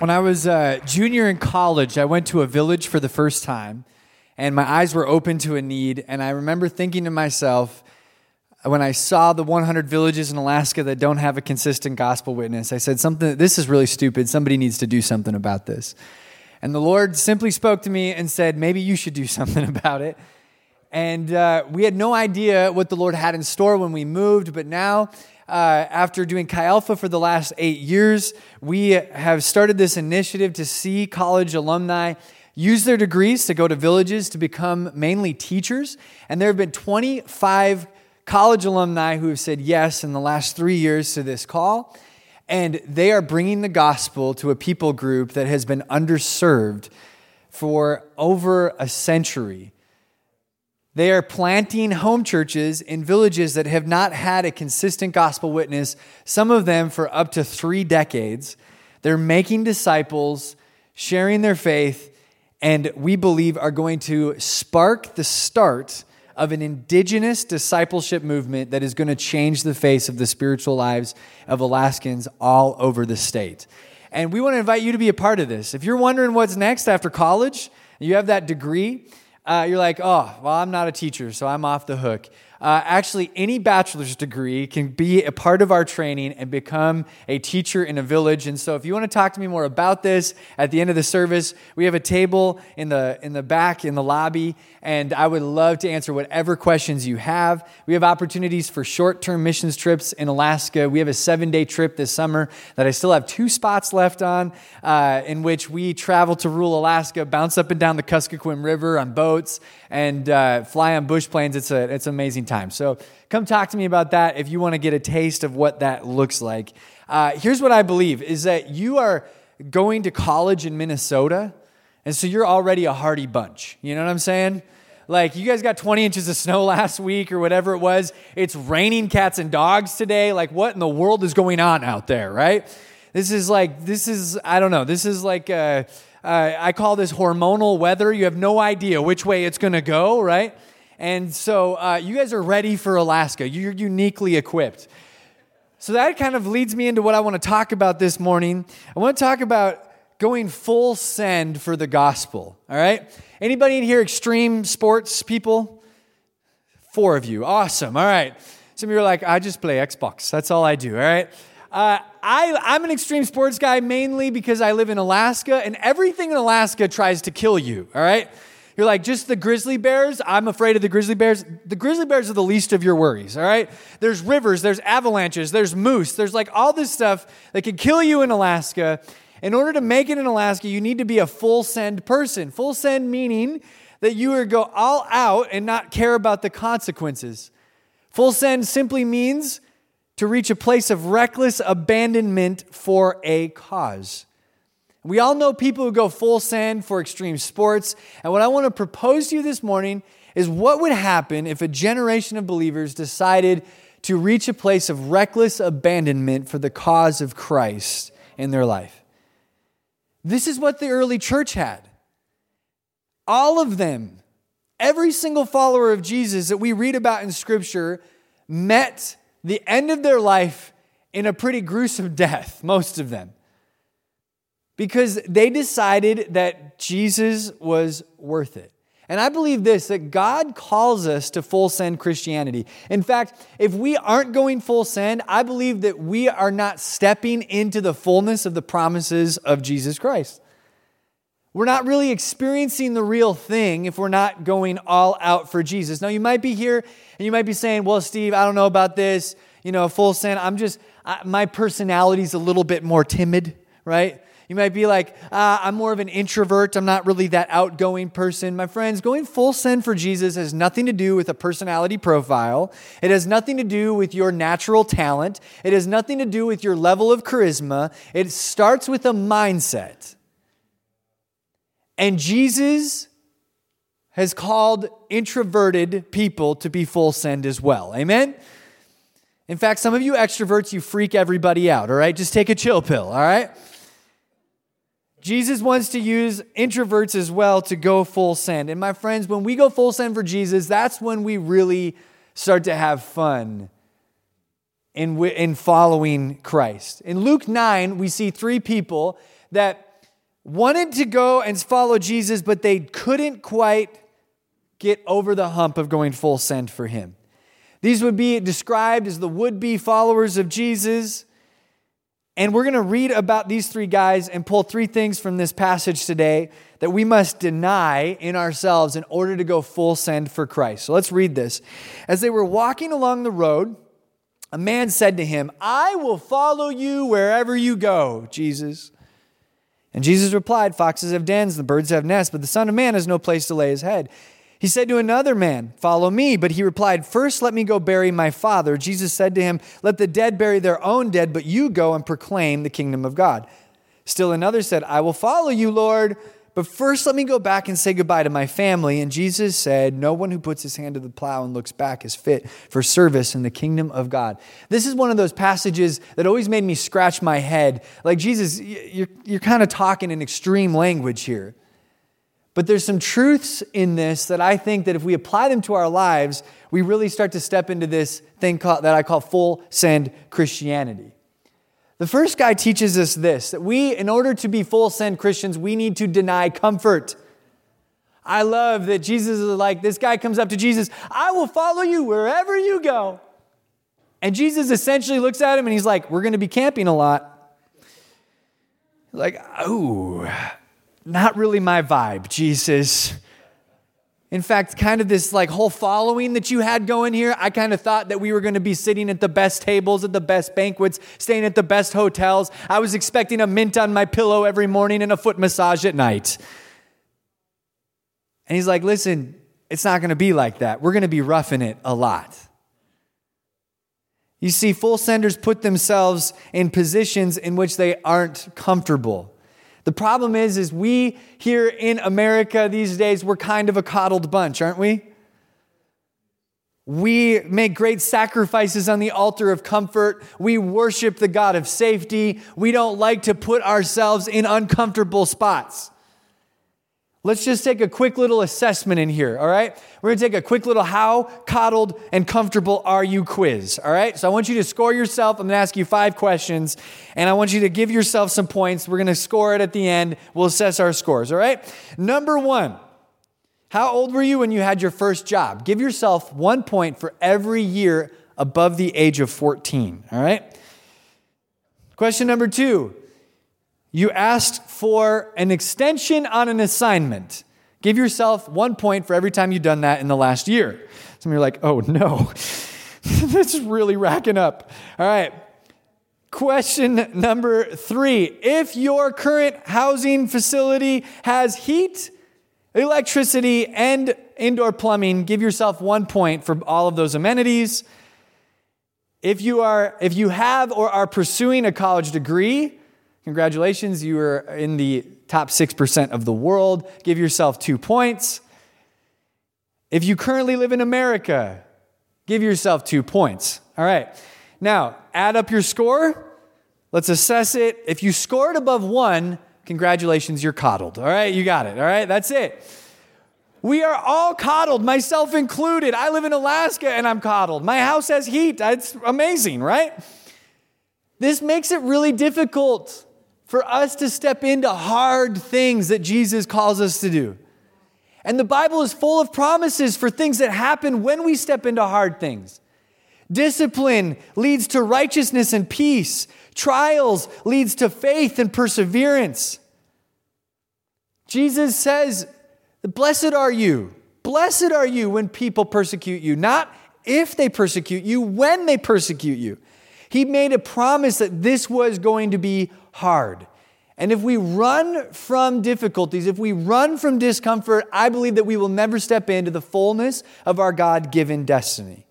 When I was a junior in college, I went to a village for the first time, and my eyes were open to a need. And I remember thinking to myself, when I saw the 100 villages in Alaska that don't have a consistent gospel witness, I said, something, this is really stupid. Somebody needs to do something about this. And the Lord simply spoke to me and said, maybe you should do something about it. And uh, we had no idea what the Lord had in store when we moved, but now uh, after doing Chi Alpha for the last eight years, we have started this initiative to see college alumni use their degrees to go to villages to become mainly teachers. And there have been 25 college alumni who have said yes in the last three years to this call. And they are bringing the gospel to a people group that has been underserved for over a century. They are planting home churches in villages that have not had a consistent gospel witness, some of them for up to three decades. They're making disciples, sharing their faith, and we believe are going to spark the start of an indigenous discipleship movement that is going to change the face of the spiritual lives of Alaskans all over the state. And we want to invite you to be a part of this. If you're wondering what's next after college, you have that degree, uh, you're like, oh, well, I'm not a teacher, so I'm off the hook. Uh, actually, any bachelor's degree can be a part of our training and become a teacher in a village. And so, if you want to talk to me more about this at the end of the service, we have a table in the in the back in the lobby, and I would love to answer whatever questions you have. We have opportunities for short-term missions trips in Alaska. We have a seven-day trip this summer that I still have two spots left on, uh, in which we travel to rural Alaska, bounce up and down the Kuskokwim River on boats, and uh, fly on bush planes. It's a it's amazing time. So come talk to me about that if you want to get a taste of what that looks like. Uh, here's what I believe is that you are going to college in Minnesota, and so you're already a hardy bunch. You know what I'm saying? Like, you guys got 20 inches of snow last week or whatever it was. It's raining cats and dogs today. Like, what in the world is going on out there, right? This is like, this is, I don't know, this is like, uh, uh, I call this hormonal weather. You have no idea which way it's going to go, right? And so uh, you guys are ready for Alaska. You're uniquely equipped. So that kind of leads me into what I want to talk about this morning. I want to talk about going full send for the gospel. All right? Anybody in here extreme sports people? Four of you. Awesome. All right. Some of you are like, I just play Xbox. That's all I do. All right. Uh, I, I'm an extreme sports guy mainly because I live in Alaska, and everything in Alaska tries to kill you. All right. You're like, just the grizzly bears? I'm afraid of the grizzly bears. The grizzly bears are the least of your worries, all right? There's rivers, there's avalanches, there's moose, there's like all this stuff that could kill you in Alaska. In order to make it in Alaska, you need to be a full send person. Full send meaning that you are go all out and not care about the consequences. Full send simply means to reach a place of reckless abandonment for a cause. We all know people who go full send for extreme sports. And what I want to propose to you this morning is what would happen if a generation of believers decided to reach a place of reckless abandonment for the cause of Christ in their life. This is what the early church had. All of them, every single follower of Jesus that we read about in Scripture, met the end of their life in a pretty gruesome death, most of them because they decided that Jesus was worth it. And I believe this that God calls us to full send Christianity. In fact, if we aren't going full send, I believe that we are not stepping into the fullness of the promises of Jesus Christ. We're not really experiencing the real thing if we're not going all out for Jesus. Now, you might be here and you might be saying, Well, Steve, I don't know about this. You know, full send. I'm just, I, my personality's a little bit more timid, right? You might be like, uh, I'm more of an introvert. I'm not really that outgoing person. My friends, going full send for Jesus has nothing to do with a personality profile. It has nothing to do with your natural talent. It has nothing to do with your level of charisma. It starts with a mindset. And Jesus has called introverted people to be full send as well. Amen? In fact, some of you extroverts, you freak everybody out, all right? Just take a chill pill, all right? Jesus wants to use introverts as well to go full send. And my friends, when we go full send for Jesus, that's when we really start to have fun in, in following Christ. In Luke 9, we see three people that wanted to go and follow Jesus, but they couldn't quite get over the hump of going full send for him. These would be described as the would be followers of Jesus. And we're going to read about these three guys and pull three things from this passage today that we must deny in ourselves in order to go full send for Christ. So let's read this. As they were walking along the road, a man said to him, I will follow you wherever you go, Jesus. And Jesus replied, Foxes have dens, the birds have nests, but the Son of Man has no place to lay his head. He said to another man, Follow me. But he replied, First let me go bury my father. Jesus said to him, Let the dead bury their own dead, but you go and proclaim the kingdom of God. Still another said, I will follow you, Lord. But first, let me go back and say goodbye to my family. And Jesus said, No one who puts his hand to the plow and looks back is fit for service in the kingdom of God. This is one of those passages that always made me scratch my head. Like, Jesus, you're, you're kind of talking in extreme language here. But there's some truths in this that I think that if we apply them to our lives, we really start to step into this thing called, that I call full send Christianity. The first guy teaches us this that we, in order to be full send Christians, we need to deny comfort. I love that Jesus is like, this guy comes up to Jesus, I will follow you wherever you go. And Jesus essentially looks at him and he's like, We're going to be camping a lot. Like, oh, not really my vibe, Jesus. In fact, kind of this like whole following that you had going here, I kind of thought that we were going to be sitting at the best tables, at the best banquets, staying at the best hotels. I was expecting a mint on my pillow every morning and a foot massage at night. And he's like, listen, it's not going to be like that. We're going to be roughing it a lot. You see, full senders put themselves in positions in which they aren't comfortable. The problem is, is we here in America these days, we're kind of a coddled bunch, aren't we? We make great sacrifices on the altar of comfort. We worship the God of safety. We don't like to put ourselves in uncomfortable spots. Let's just take a quick little assessment in here, all right? We're gonna take a quick little how coddled and comfortable are you quiz, all right? So I want you to score yourself. I'm gonna ask you five questions, and I want you to give yourself some points. We're gonna score it at the end. We'll assess our scores, all right? Number one, how old were you when you had your first job? Give yourself one point for every year above the age of 14, all right? Question number two, you asked for an extension on an assignment. Give yourself one point for every time you've done that in the last year. Some of you are like, oh no, this is really racking up. All right. Question number three If your current housing facility has heat, electricity, and indoor plumbing, give yourself one point for all of those amenities. If you, are, if you have or are pursuing a college degree, Congratulations, you are in the top 6% of the world. Give yourself two points. If you currently live in America, give yourself two points. All right. Now, add up your score. Let's assess it. If you scored above one, congratulations, you're coddled. All right, you got it. All right, that's it. We are all coddled, myself included. I live in Alaska and I'm coddled. My house has heat. It's amazing, right? This makes it really difficult for us to step into hard things that Jesus calls us to do. And the Bible is full of promises for things that happen when we step into hard things. Discipline leads to righteousness and peace. Trials leads to faith and perseverance. Jesus says, "Blessed are you. Blessed are you when people persecute you, not if they persecute you, when they persecute you." He made a promise that this was going to be hard. And if we run from difficulties, if we run from discomfort, I believe that we will never step into the fullness of our God given destiny.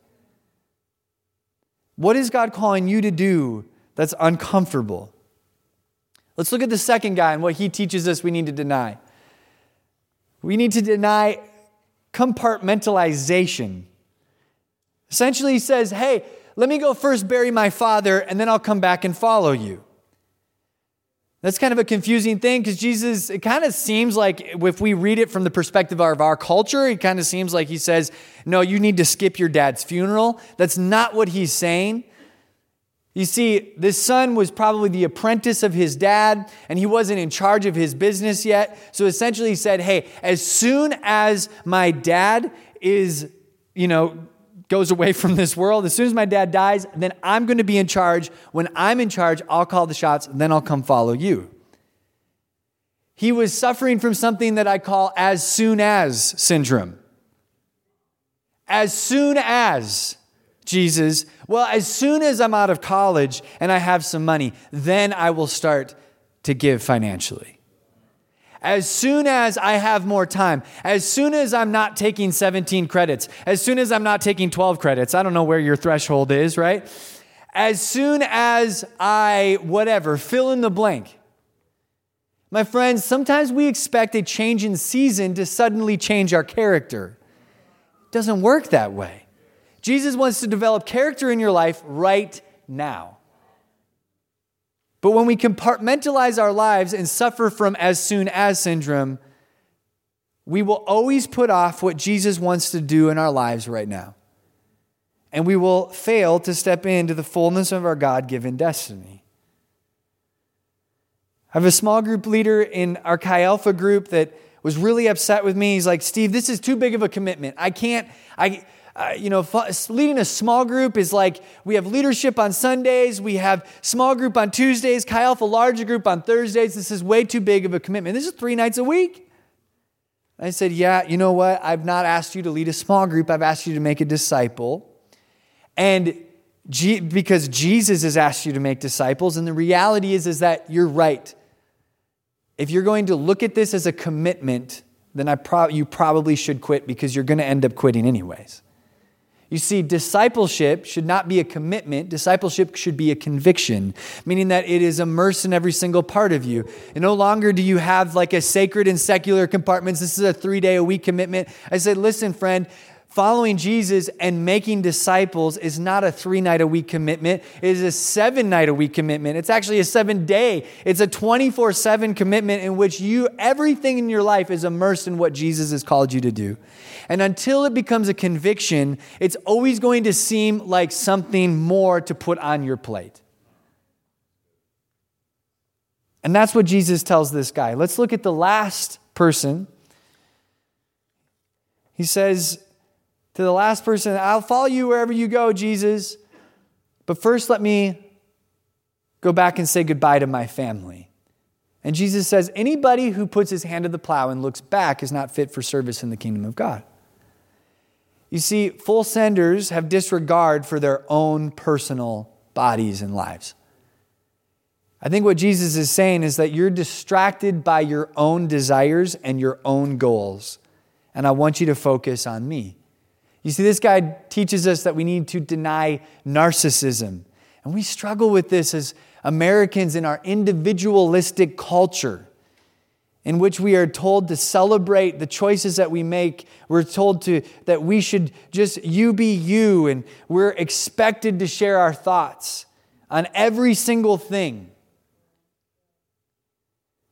What is God calling you to do that's uncomfortable? Let's look at the second guy and what he teaches us we need to deny. We need to deny compartmentalization. Essentially, he says, Hey, let me go first bury my father, and then I'll come back and follow you. That's kind of a confusing thing because Jesus, it kind of seems like if we read it from the perspective of our culture, it kind of seems like he says, No, you need to skip your dad's funeral. That's not what he's saying. You see, this son was probably the apprentice of his dad, and he wasn't in charge of his business yet. So essentially, he said, Hey, as soon as my dad is, you know, goes away from this world, as soon as my dad dies, then I'm going to be in charge. When I'm in charge, I'll call the shots, then I'll come follow you. He was suffering from something that I call as soon as syndrome. As soon as Jesus, well, as soon as I'm out of college and I have some money, then I will start to give financially. As soon as I have more time, as soon as I'm not taking 17 credits, as soon as I'm not taking 12 credits, I don't know where your threshold is, right? As soon as I, whatever, fill in the blank. My friends, sometimes we expect a change in season to suddenly change our character. It doesn't work that way. Jesus wants to develop character in your life right now. But when we compartmentalize our lives and suffer from as soon as syndrome, we will always put off what Jesus wants to do in our lives right now. And we will fail to step into the fullness of our God given destiny. I have a small group leader in our Chi Alpha group that was really upset with me. He's like, Steve, this is too big of a commitment. I can't, I, uh, you know, leading a small group is like we have leadership on Sundays, we have small group on Tuesdays, Chi Alpha larger group on Thursdays. This is way too big of a commitment. This is three nights a week. I said, Yeah, you know what? I've not asked you to lead a small group, I've asked you to make a disciple. And G- because Jesus has asked you to make disciples, and the reality is, is that you're right. If you're going to look at this as a commitment, then I pro- you probably should quit because you're going to end up quitting anyways. You see, discipleship should not be a commitment. Discipleship should be a conviction, meaning that it is immersed in every single part of you. And no longer do you have like a sacred and secular compartments. This is a three day a week commitment. I said, listen, friend, following Jesus and making disciples is not a three night a week commitment. It is a seven night a week commitment. It's actually a seven day. It's a 24 seven commitment in which you, everything in your life is immersed in what Jesus has called you to do. And until it becomes a conviction, it's always going to seem like something more to put on your plate. And that's what Jesus tells this guy. Let's look at the last person. He says, to the last person, I'll follow you wherever you go, Jesus. But first, let me go back and say goodbye to my family. And Jesus says, anybody who puts his hand to the plow and looks back is not fit for service in the kingdom of God. You see, full senders have disregard for their own personal bodies and lives. I think what Jesus is saying is that you're distracted by your own desires and your own goals. And I want you to focus on me. You see, this guy teaches us that we need to deny narcissism. And we struggle with this as Americans in our individualistic culture, in which we are told to celebrate the choices that we make. We're told to, that we should just you be you, and we're expected to share our thoughts on every single thing.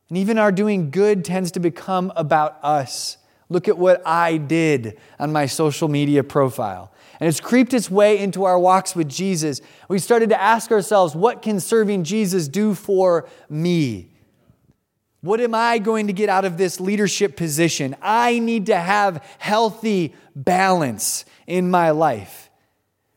And even our doing good tends to become about us Look at what I did on my social media profile. And it's creeped its way into our walks with Jesus. We started to ask ourselves, what can serving Jesus do for me? What am I going to get out of this leadership position? I need to have healthy balance in my life.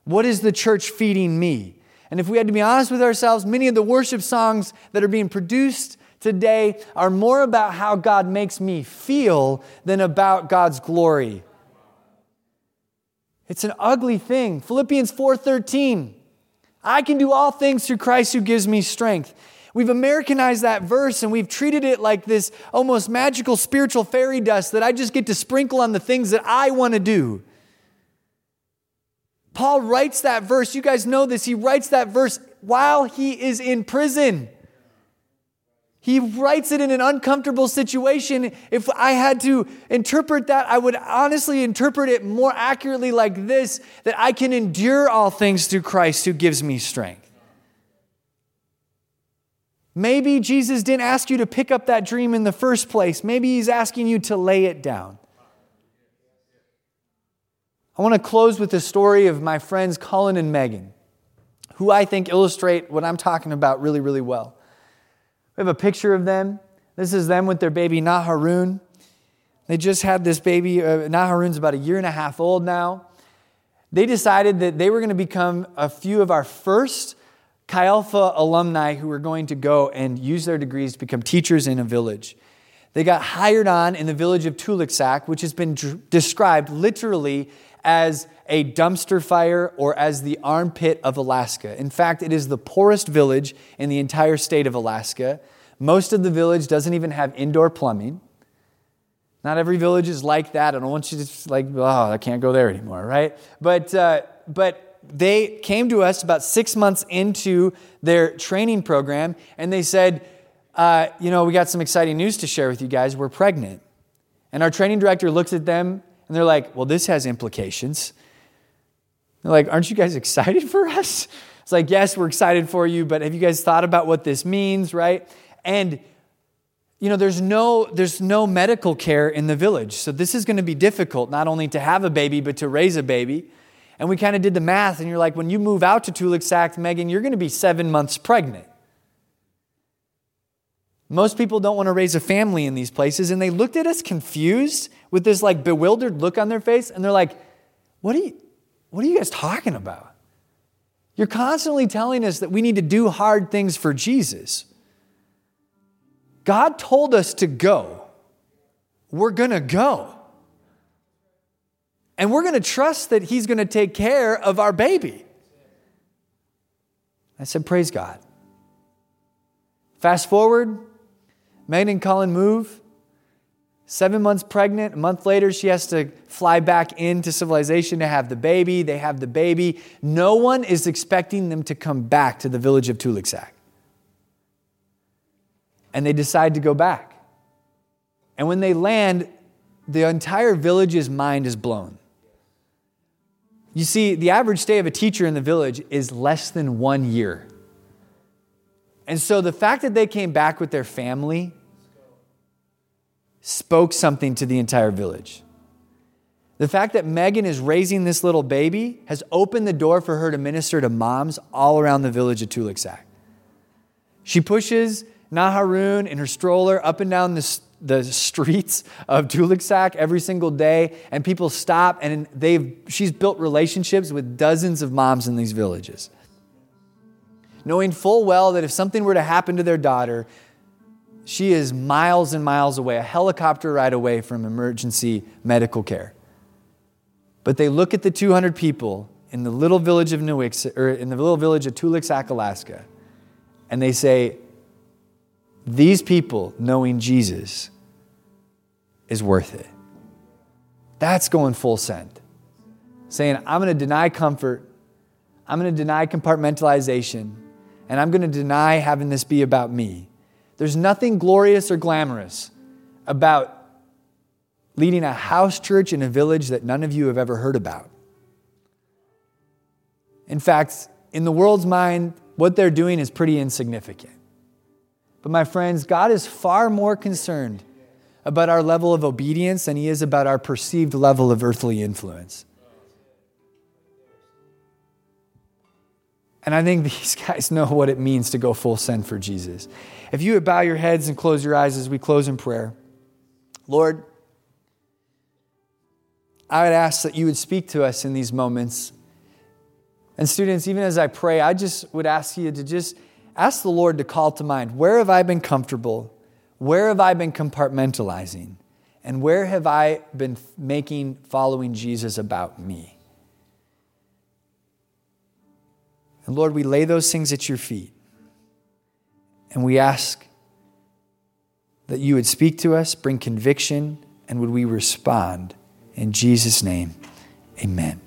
What is the church feeding me? And if we had to be honest with ourselves, many of the worship songs that are being produced today are more about how God makes me feel than about God's glory. It's an ugly thing. Philippians 4:13. I can do all things through Christ who gives me strength. We've Americanized that verse and we've treated it like this almost magical spiritual fairy dust that I just get to sprinkle on the things that I want to do. Paul writes that verse. You guys know this. He writes that verse while he is in prison. He writes it in an uncomfortable situation. If I had to interpret that, I would honestly interpret it more accurately like this that I can endure all things through Christ who gives me strength. Maybe Jesus didn't ask you to pick up that dream in the first place. Maybe he's asking you to lay it down. I want to close with the story of my friends Colin and Megan who I think illustrate what I'm talking about really, really well. We have a picture of them. This is them with their baby Naharun. They just had this baby. Uh, Naharun's about a year and a half old now. They decided that they were going to become a few of our first Chi Alpha alumni who were going to go and use their degrees to become teachers in a village. They got hired on in the village of Tuluksak, which has been d- described literally as a dumpster fire or as the armpit of Alaska. In fact, it is the poorest village in the entire state of Alaska. Most of the village doesn't even have indoor plumbing. Not every village is like that. I don't want you to just like, oh, I can't go there anymore, right? But, uh, but they came to us about six months into their training program and they said, uh, you know, we got some exciting news to share with you guys. We're pregnant. And our training director looks at them and they're like, well, this has implications. They're like, aren't you guys excited for us? It's like, yes, we're excited for you, but have you guys thought about what this means, right? And you know there's no there's no medical care in the village so this is going to be difficult not only to have a baby but to raise a baby and we kind of did the math and you're like when you move out to Tuluksak Megan you're going to be 7 months pregnant most people don't want to raise a family in these places and they looked at us confused with this like bewildered look on their face and they're like what are you what are you guys talking about you're constantly telling us that we need to do hard things for Jesus God told us to go. We're going to go. And we're going to trust that He's going to take care of our baby. I said, Praise God. Fast forward, Megan and Colin move. Seven months pregnant. A month later, she has to fly back into civilization to have the baby. They have the baby. No one is expecting them to come back to the village of Tuluksak and they decide to go back. And when they land, the entire village's mind is blown. You see, the average stay of a teacher in the village is less than one year. And so the fact that they came back with their family spoke something to the entire village. The fact that Megan is raising this little baby has opened the door for her to minister to moms all around the village of Tuluksak. She pushes Naharun in her stroller up and down the, the streets of Tuluksak every single day, and people stop, and they've, she's built relationships with dozens of moms in these villages. Knowing full well that if something were to happen to their daughter, she is miles and miles away, a helicopter ride away from emergency medical care. But they look at the 200 people in the little village of Newix, or in the little village of Tuluksak, Alaska, and they say, these people knowing Jesus is worth it. That's going full send. Saying, I'm going to deny comfort, I'm going to deny compartmentalization, and I'm going to deny having this be about me. There's nothing glorious or glamorous about leading a house church in a village that none of you have ever heard about. In fact, in the world's mind, what they're doing is pretty insignificant. But my friends, God is far more concerned about our level of obedience than he is about our perceived level of earthly influence. And I think these guys know what it means to go full send for Jesus. If you would bow your heads and close your eyes as we close in prayer. Lord, I would ask that you would speak to us in these moments. And students, even as I pray, I just would ask you to just ask the Lord to call to mind where have I been comfortable? Where have I been compartmentalizing? And where have I been making following Jesus about me? And Lord, we lay those things at your feet. And we ask that you would speak to us, bring conviction, and would we respond? In Jesus' name, amen.